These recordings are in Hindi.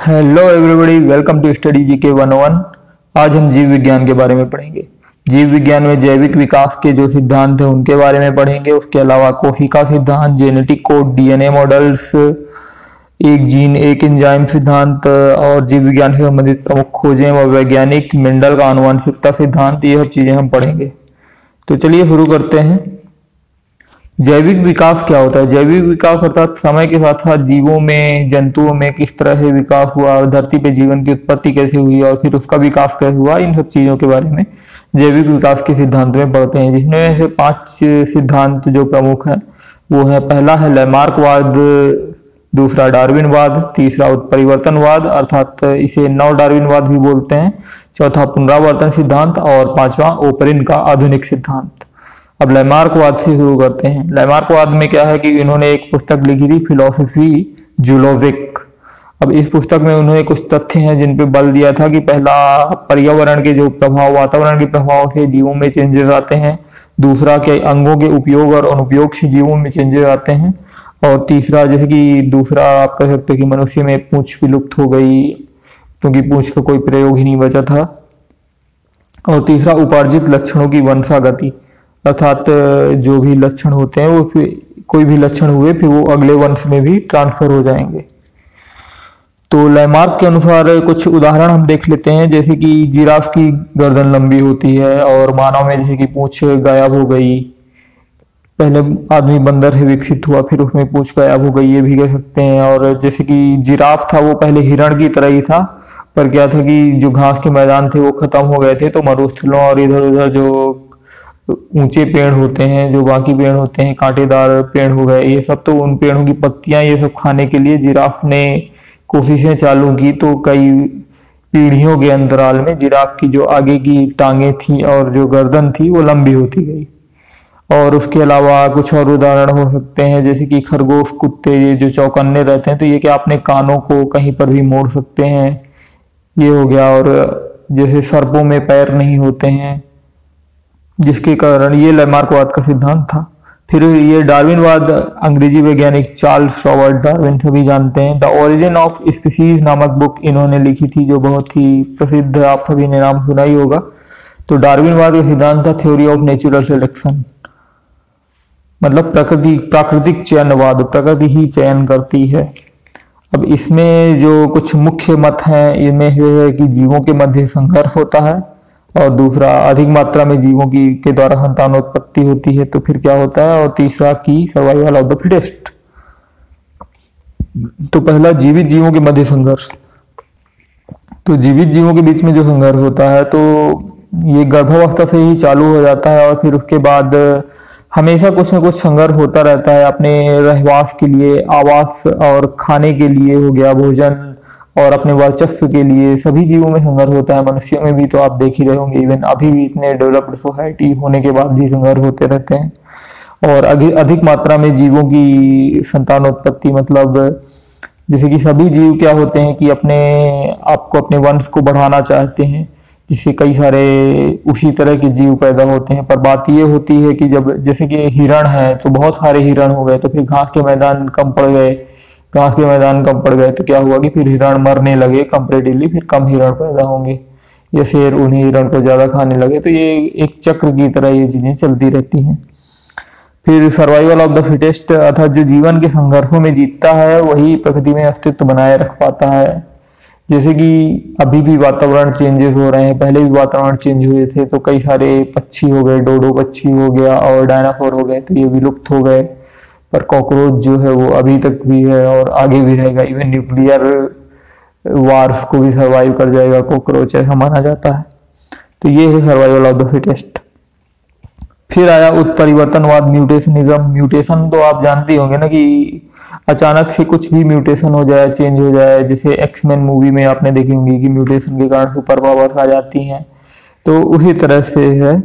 Hello everybody welcome to study G K one one आज हम जीव विज्ञान के बारे में पढ़ेंगे। जीव विज्ञान में जैविक विकास के जो सिद्धांत हैं, उनके बारे में पढ़ेंगे। उसके अलावा कोशिका सिद्धांत जेनेटिक कोड डीएनए मॉडल्स एक जीन एक एंजाइम सिद्धांत, और जीव विज्ञान से संबंधित प्रमुख खोजें व वैज्ञानिक मेंडल का आनुवंशिकता सिद्धांत, ये सब चीज़ें हम पढ़ेंगे। तो चलिए शुरू करते हैं। जैविक विकास क्या होता है? जैविक विकास अर्थात समय के साथ साथ जीवों में, जंतुओं में किस तरह से विकास हुआ, और धरती पे जीवन की उत्पत्ति कैसे हुई, और फिर उसका विकास कैसे हुआ, इन सब चीज़ों के बारे में जैविक विकास के सिद्धांत में पढ़ते हैं। जिसमें से पाँच सिद्धांत जो प्रमुख है, वो है, पहला है लैमार्कवाद, दूसरा डार्विनवाद, तीसरा उत्परिवर्तनवाद, अर्थात इसे नव डार्विनवाद भी बोलते हैं, चौथा पुनरावर्तन सिद्धांत, और पांचवा ओपरिन का आधुनिक सिद्धांत। अब लैमार्कवाद से शुरू करते हैं। लैमार्कवाद में क्या है कि इन्होंने एक पुस्तक लिखी थी फिलोसफी जूलोविक अब इस पुस्तक में उन्होंने कुछ तथ्य हैं जिन पे बल दिया था कि पहला पर्यावरण के जो प्रभाव, वातावरण के प्रभाव से जीवों में चेंजेस आते हैं। दूसरा के अंगों के उपयोग और अनुपयोग से जीवों में चेंजेस आते हैं। और तीसरा जैसे कि दूसरा आप कह सकते कि मनुष्य में पूंछ विलुप्त हो गई, क्योंकि पूंछ का कोई प्रयोग ही नहीं बचा था। और तीसरा उपार्जित लक्षणों की वंशागति। अर्थात जो भी लक्षण होते हैं, वो फिर कोई भी लक्षण हुए, फिर वो अगले वंश में भी ट्रांसफ़र हो जाएँगे। तो लैमार्क के अनुसार कुछ उदाहरण हम देख लेते हैं, जैसे कि जिराफ की गर्दन लंबी होती है और मानव में जैसे कि पूछ गायब हो गई। पहले आदमी बंदर से विकसित हुआ, फिर उसमें पूछ गायब हो गई, ये भी कह सकते हैं। और जैसे कि जिराफ था, वो पहले हिरण की तरह ही था, पर क्या था कि जो घास के मैदान थे, वो खत्म हो गए थे तो मरुस्थलों और इधर उधर जो ऊँचे पेड़ होते हैं, जो बाकी पेड़ होते हैं, कांटेदार पेड़ हो गए, ये सब तो उन पेड़ों की पत्तियाँ, ये सब खाने के लिए जिराफ ने कोशिशें चालू की तो कई पीढ़ियों के अंतराल में जिराफ की जो आगे की टांगे थी और जो गर्दन थी, वो लंबी होती गई। और उसके अलावा कुछ और उदाहरण हो सकते हैं, जैसे कि खरगोश, कुत्ते, ये जो चौकन्ने रहते हैं तो ये कि अपने कानों को कहीं पर भी मोड़ सकते हैं? ये हो गया, और जैसे सर्पों में पैर नहीं होते हैं जिसके कारण ये लैमार्कवाद का सिद्धांत था। फिर ये डार्विनवाद, अंग्रेज़ी वैज्ञानिक चार्ल्स रॉबर्ट डार्विन सभी जानते हैं। द ओरिजिन ऑफ़ स्पीसीज नामक बुक इन्होंने लिखी थी, जो बहुत ही प्रसिद्ध, आप सभी ने नाम सुना ही होगा। तो डार्विनवाद का सिद्धांत था थ्योरी ऑफ़ नेचुरल सिलेक्शन मतलब प्रकृति, प्राकृतिक चयनवाद, प्रकृति ही चयन करती है। अब इसमें जो कुछ मुख्य मत हैं, इनमें है कि जीवों के मध्य संघर्ष होता है और दूसरा, अधिक मात्रा में जीवों की, के द्वारा संतानोत्पत्ति होती है तो फिर क्या होता है? और तीसरा की सर्वाइवल ऑफ़ द फिटेस्ट तो पहला, जीवित जीवों के मध्य संघर्ष। तो जीवित जीवों के बीच में जो संघर्ष होता है तो ये गर्भावस्था से ही चालू हो जाता है और फिर उसके बाद हमेशा कुछ ना कुछ संघर्ष होता रहता है अपने रहवास के लिए, आवास और खाने के लिए हो गया, भोजन और अपने वर्चस्व के लिए सभी जीवों में संघर्ष होता है, मनुष्यों में भी तो आप देख ही रहे होंगे इवन अभी भी इतने डेवलप्ड सोसाइटी होने के बाद भी संघर्ष होते रहते हैं। और अधिक मात्रा में जीवों की संतानोत्पत्ति मतलब जैसे कि सभी जीव क्या होते हैं कि अपने, आपको अपने वंश को बढ़ाना चाहते हैं, जिससे कई सारे उसी तरह के जीव पैदा होते हैं। पर बात ये होती है कि जब, जैसे कि हिरण है तो बहुत सारे हिरण हो गए तो फिर घास के मैदान कम पड़ गए घास के मैदान कम पड़ गए तो क्या हुआ कि फिर हिरण मरने लगे कंपेरेटिवली फिर कम हिरण पैदा होंगे। या शेर उन्हीं हिरण को ज़्यादा खाने लगे। तो ये एक चक्र की तरह ये चीज़ें चलती रहती हैं। फिर सर्वाइवल ऑफ़ द फिटेस्ट अर्थात जो जीवन के संघर्षों में जीतता है, वही प्रकृति में अस्तित्व बनाए रख पाता है। जैसे कि अभी भी वातावरण चेंजेस हो रहे हैं। पहले भी वातावरण चेंज हुए थे तो कई सारे पक्षी हो गए, डोडो पक्षी हो गया और डायनासोर हो गए तो ये विलुप्त हो गए। पर कॉकरोच जो है वो अभी तक भी है और आगे भी रहेगा इवन न्यूक्लियर वार्स को भी सर्वाइव कर जाएगा कॉकरोच, ऐसा माना जाता है। तो ये है सर्वाइवल ऑफ़ द फिटेस्ट फिर आया उत्परिवर्तनवाद म्यूटेशनिज्म म्यूटेशन तो आप जानते होंगे ना कि अचानक से कुछ भी म्यूटेशन हो जाए चेंज हो जाए, जैसे एक्समैन मूवी में आपने देखी होंगी कि म्यूटेशन के कारण सुपर पावर्स आ जाती हैं। तो उसी तरह से है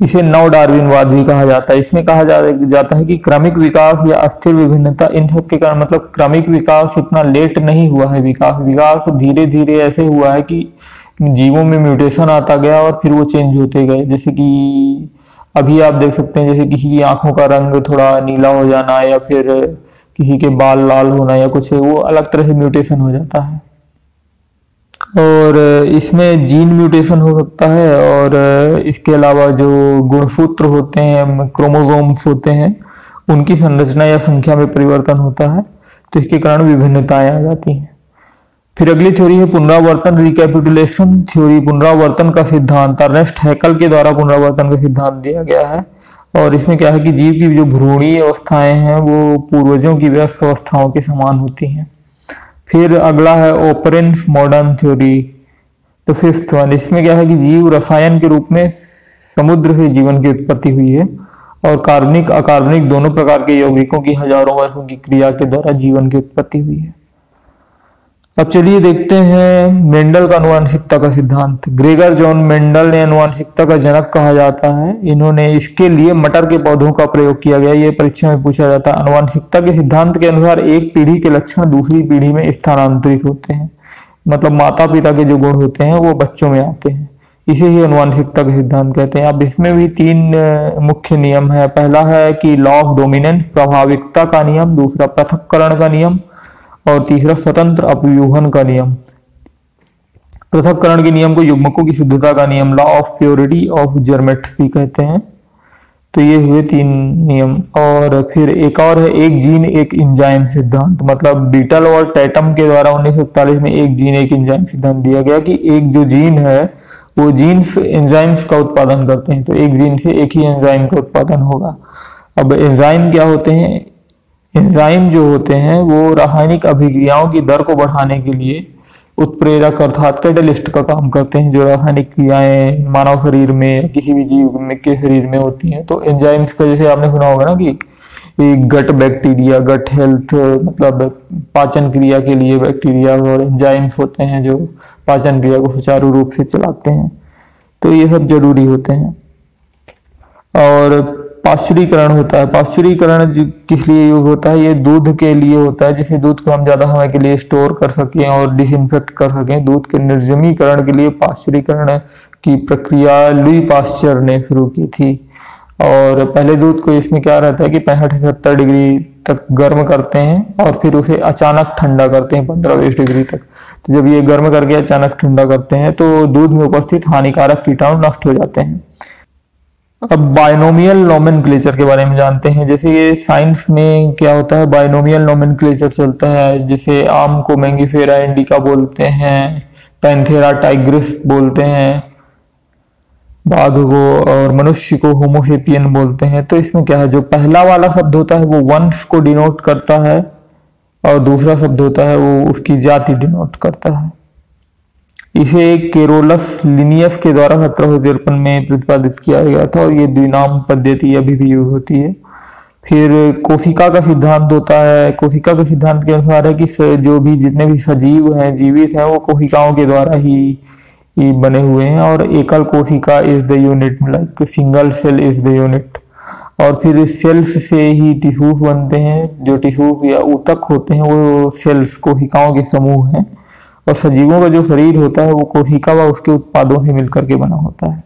इसे नव डार्विनवाद भी कहा जाता है। इसमें कहा जा, जाता है कि क्रमिक विकास या अस्थिर विभिन्नता इन सब के कारण मतलब क्रमिक विकास इतना लेट नहीं हुआ है। विकास विकास धीरे धीरे ऐसे हुआ है कि जीवों में म्यूटेशन आता गया और फिर वो चेंज होते गए। जैसे कि अभी आप देख सकते हैं जैसे किसी की आँखों का रंग थोड़ा नीला हो जाना या फिर किसी के बाल लाल होना या कुछ वो अलग तरह से म्यूटेशन हो जाता है। और इसमें जीन म्यूटेशन हो सकता है और इसके अलावा जो गुणसूत्र होते हैं क्रोमोसोम्स होते हैं, उनकी संरचना या संख्या में परिवर्तन होता है तो इसके कारण विभिन्नताएँ आ जाती हैं। फिर अगली थ्योरी है पुनरावर्तन रिकैपिटुलेशन थ्योरी पुनरावर्तन का सिद्धांत, अर्नेस्ट हैकल के द्वारा पुनरावर्तन का सिद्धांत दिया गया है। और इसमें क्या है कि जीव की जो भ्रूणीय अवस्थाएँ हैं, वो पूर्वजों की व्यस्त अवस्थाओं के समान होती हैं। फिर अगला है ओपरेंस मॉडर्न थ्योरी। तो फिफ्थ वन इसमें क्या है कि जीव रसायन के रूप में समुद्र से जीवन की उत्पत्ति हुई है और कार्बनिक अकार्बनिक दोनों प्रकार के यौगिकों की हज़ारों वर्षों की क्रिया के द्वारा जीवन की उत्पत्ति हुई है। अब चलिए देखते हैं मेंडल का अनुवांशिकता का सिद्धांत। ग्रेगर जॉन मेंडल ने अनुवांशिकता का जनक कहा जाता है। इन्होंने इसके लिए मटर के पौधों का प्रयोग किया गया। ये परीक्षा में पूछा जाता है। अनुवांशिकता के सिद्धांत के अनुसार एक पीढ़ी के लक्षण दूसरी पीढ़ी में स्थानांतरित होते हैं। मतलब माता पिता के जो गुण होते हैं, वो बच्चों में आते हैं। इसे ही अनुवांशिकता का सिद्धांत कहते हैं। अब इसमें भी तीन मुख्य नियम है। पहला है कि लॉ ऑफ़ डोमिनेंस प्रभाविकता का नियम। दूसरा पृथककरण का नियम। और तीसरा, स्वतंत्र अपव्यूहन का नियम। पृथककरण के नियम को युग्मकों की शुद्धता का नियम law of purity of gametes भी कहते हैं। तो ये हुए तीन नियम। और फिर एक और है, एक जीन, एक इंजाइम सिद्धांत। मतलब बीटल और टैटम के द्वारा उन्नीस में एक जीन, एक इंजाइम सिद्धांत दिया गया कि एक जो जीन है, वो जीन्स एंजाइम्स का उत्पादन करते हैं। तो एक जीन से एक ही एंजाइम का उत्पादन होगा। अब एंजाइम क्या होते हैं? एंजाइम जो होते हैं, वो रासायनिक अभिक्रियाओं की दर को बढ़ाने के लिए उत्प्रेरक अर्थात कैटलिस्ट का काम करते हैं, जो रासायनिक क्रियाएँ मानव शरीर में किसी भी जीव में, के शरीर में होती हैं। तो एंजाइम्स का जैसे आपने सुना होगा ना कि गट बैक्टीरिया गट हेल्थ मतलब पाचन क्रिया के लिए बैक्टीरिया और एंजाइम्स होते हैं, जो पाचन क्रिया को सुचारू रूप से चलाते हैं। तो ये सब ज़रूरी होते हैं। और पाश्चुरीकरण होता है। पाश्चुरीकरण किस लिए यूज़ होता है? ये दूध के लिए होता है जिसे दूध को हम ज़्यादा समय के लिए स्टोर कर सकें और डिसइंफेक्ट कर सकें। दूध के निर्जमीकरण के लिए पाश्चुरीकरण की प्रक्रिया लुई पास्चर ने शुरू की थी। और पहले दूध को इसमें क्या रहता है कि पैंसठ से सत्तर डिग्री तक गर्म करते हैं और फिर उसे अचानक ठंडा करते हैं, पंद्रह बीस डिग्री तक। तो जब ये गर्म करके अचानक ठंडा करते हैं तो दूध में उपस्थित हानिकारक कीटाणु नष्ट हो जाते हैं। अब बायनोमियल नोमेन के बारे में जानते हैं। जैसे ये साइंस में क्या होता है? बायनोमियल नोमेन चलता है। जैसे आम को मैंगीफेरा इंडिका बोलते हैं, पैंथेरा टाइग्रिस बोलते हैं बाघ को और मनुष्य को होमोसेपियन बोलते हैं। तो इसमें क्या है? जो पहला वाला शब्द होता है, वो वंश को डिनोट करता है और दूसरा शब्द होता है, वो उसकी जाति डिनोट करता है। इसे केरोलस लिनियस के द्वारा सत्रह सौ तिरपन में प्रतिपादित किया गया था और ये द्विनाम पद्धति अभी भी यूज़ होती है। फिर कोशिका का सिद्धांत होता है। कोशिका के सिद्धांत के अनुसार है कि जो भी जितने भी सजीव हैं जीवित हैं वो कोशिकाओं के द्वारा ही, बने हुए हैं और एकल कोशिका is the unit like single cell is the unit और फिर सेल्स से ही टिश्यूज बनते हैं। जो टिश्यूज या ऊतक होते हैं वो सेल्स कोशिकाओं के समूह हैं। और सजीवों का जो शरीर होता है, वो कोशिका व उसके उत्पादों से मिलकर के बना होता है।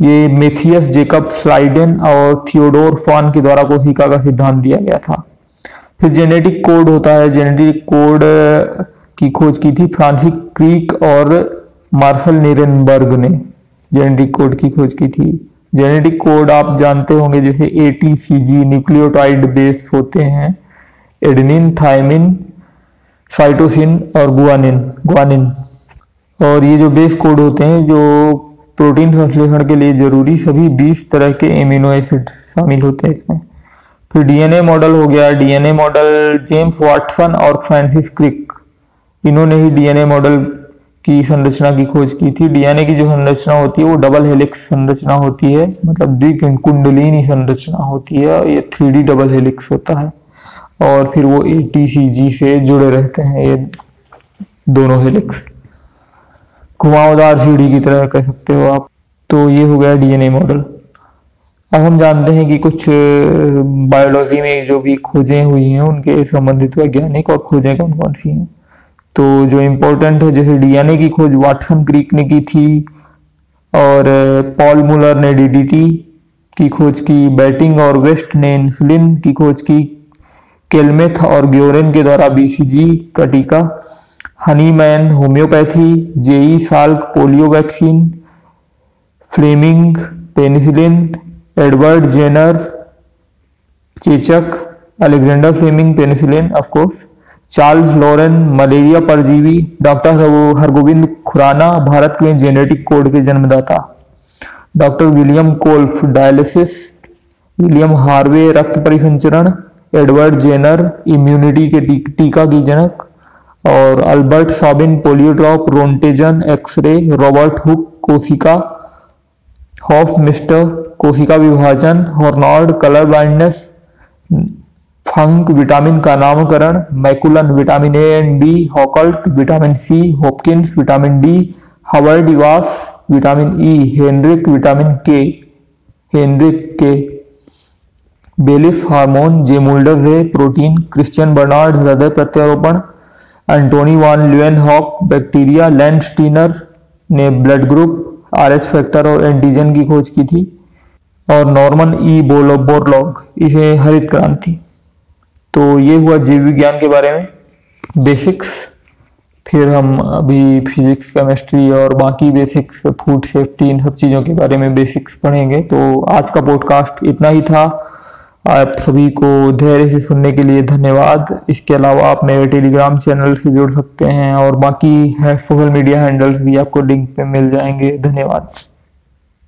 ये मेथियस, जेकब, स्लाइडन और थियोडोर फॉन के द्वारा कोशिका का सिद्धांत दिया गया था। फिर जेनेटिक कोड होता है। जेनेटिक कोड की खोज की थी फ्रांसिक क्रीक और मार्शल निरनबर्ग ने। जेनेटिक कोड की खोज की थी। जेनेटिक कोड आप जानते होंगे, जैसे A T C G nucleotide base होते हैं। एडनिन, थायमिन साइटोसिन और गुआनिन गुआनिन। और ये जो बेस कोड होते हैं, जो प्रोटीन संश्लेषण के लिए ज़रूरी, सभी 20 तरह के एमिनो एसिड शामिल होते हैं इसमें। फिर डीएनए मॉडल हो गया। डीएनए मॉडल जेम्स वाटसन और फ्रांसिस क्रिक इन्होंने ही डीएनए मॉडल की संरचना की खोज की थी। डीएनए की जो संरचना होती है, वो डबल हेलिक्स संरचना होती है। मतलब द्विकुंडलिनी संरचना होती है, और ये थ्री डबल हेलिक्स होता है। और फिर वो ए टी सी जी से जुड़े रहते हैं, ये दोनों हेलिक्स। घुमावदार सीढ़ी की तरह कह सकते हो आप। तो ये हो गया डीएनए मॉडल अब हम जानते हैं कि कुछ बायोलॉजी में जो भी खोजें हुई हैं, उनके संबंधित वैज्ञानिक और खोजें कौन कौन सी हैं। तो जो इम्पोर्टेंट है, जैसे डीएनए की खोज वाटसन क्रीक ने की थी, और पॉल मुलर ने डीडीटी की खोज की बैटिंग और वेस्ट ने इंसुलिन की खोज की केलमेथ और ग्योरेन के द्वारा बीसीजी का टीका। Hahnemann homeopathy, JEE, Salk, polio vaccine, Fleming, penicillin, Edward Jenner, चेचक, Alexander Fleming, penicillin of course Charles Laveran, malaria परजीवी, डॉक्टर हरगोविंद खुराना, भारत के जेनेटिक कोड के जन्मदाता। Doctor William Kolff, dialysis, William Harvey, रक्त परिसंचरण एडवर्ड जेनर इम्यूनिटी के टीका की जनक और Albert Sabin polio drop Roentgen X ray, Robert Hooke कोशिका, हॉफ मिस्टर कोशिका विभाजन Horner colour blindness, Funk vitamin का नामकरण, McCollum vitamin A and B, हॉकल्ट vitamin C, Hopkins vitamin D हवर्डिवास vitamin E, Henrik vitamin K, Henrik K. Bayliss hormone, J Mulder protein, Christian Barnard, हृदय प्रत्यारोपण, Antonie van Leeuwenhoek bacteria Landsteiner ने blood group R H factor और एंटीजन की खोज की थी, और नॉर्मन ई बोलो बोरलॉग इसे हरित क्रांति। तो ये हुआ जीव विज्ञान के बारे में, बेसिक्स। फिर हम अभी फिजिक्स, केमिस्ट्री और बाकी बेसिक्स, फ़ूड सेफ्टी, इन सब चीज़ों के बारे में बेसिक्स पढ़ेंगे। तो आज का पॉडकास्ट इतना ही था। आप सभी को धैर्य से सुनने के लिए धन्यवाद। इसके अलावा आप मेरे टेलीग्राम चैनल से जुड़ सकते हैं और बाकी है सोशल मीडिया हैंडल्स भी आपको लिंक पे मिल जाएँगे। धन्यवाद।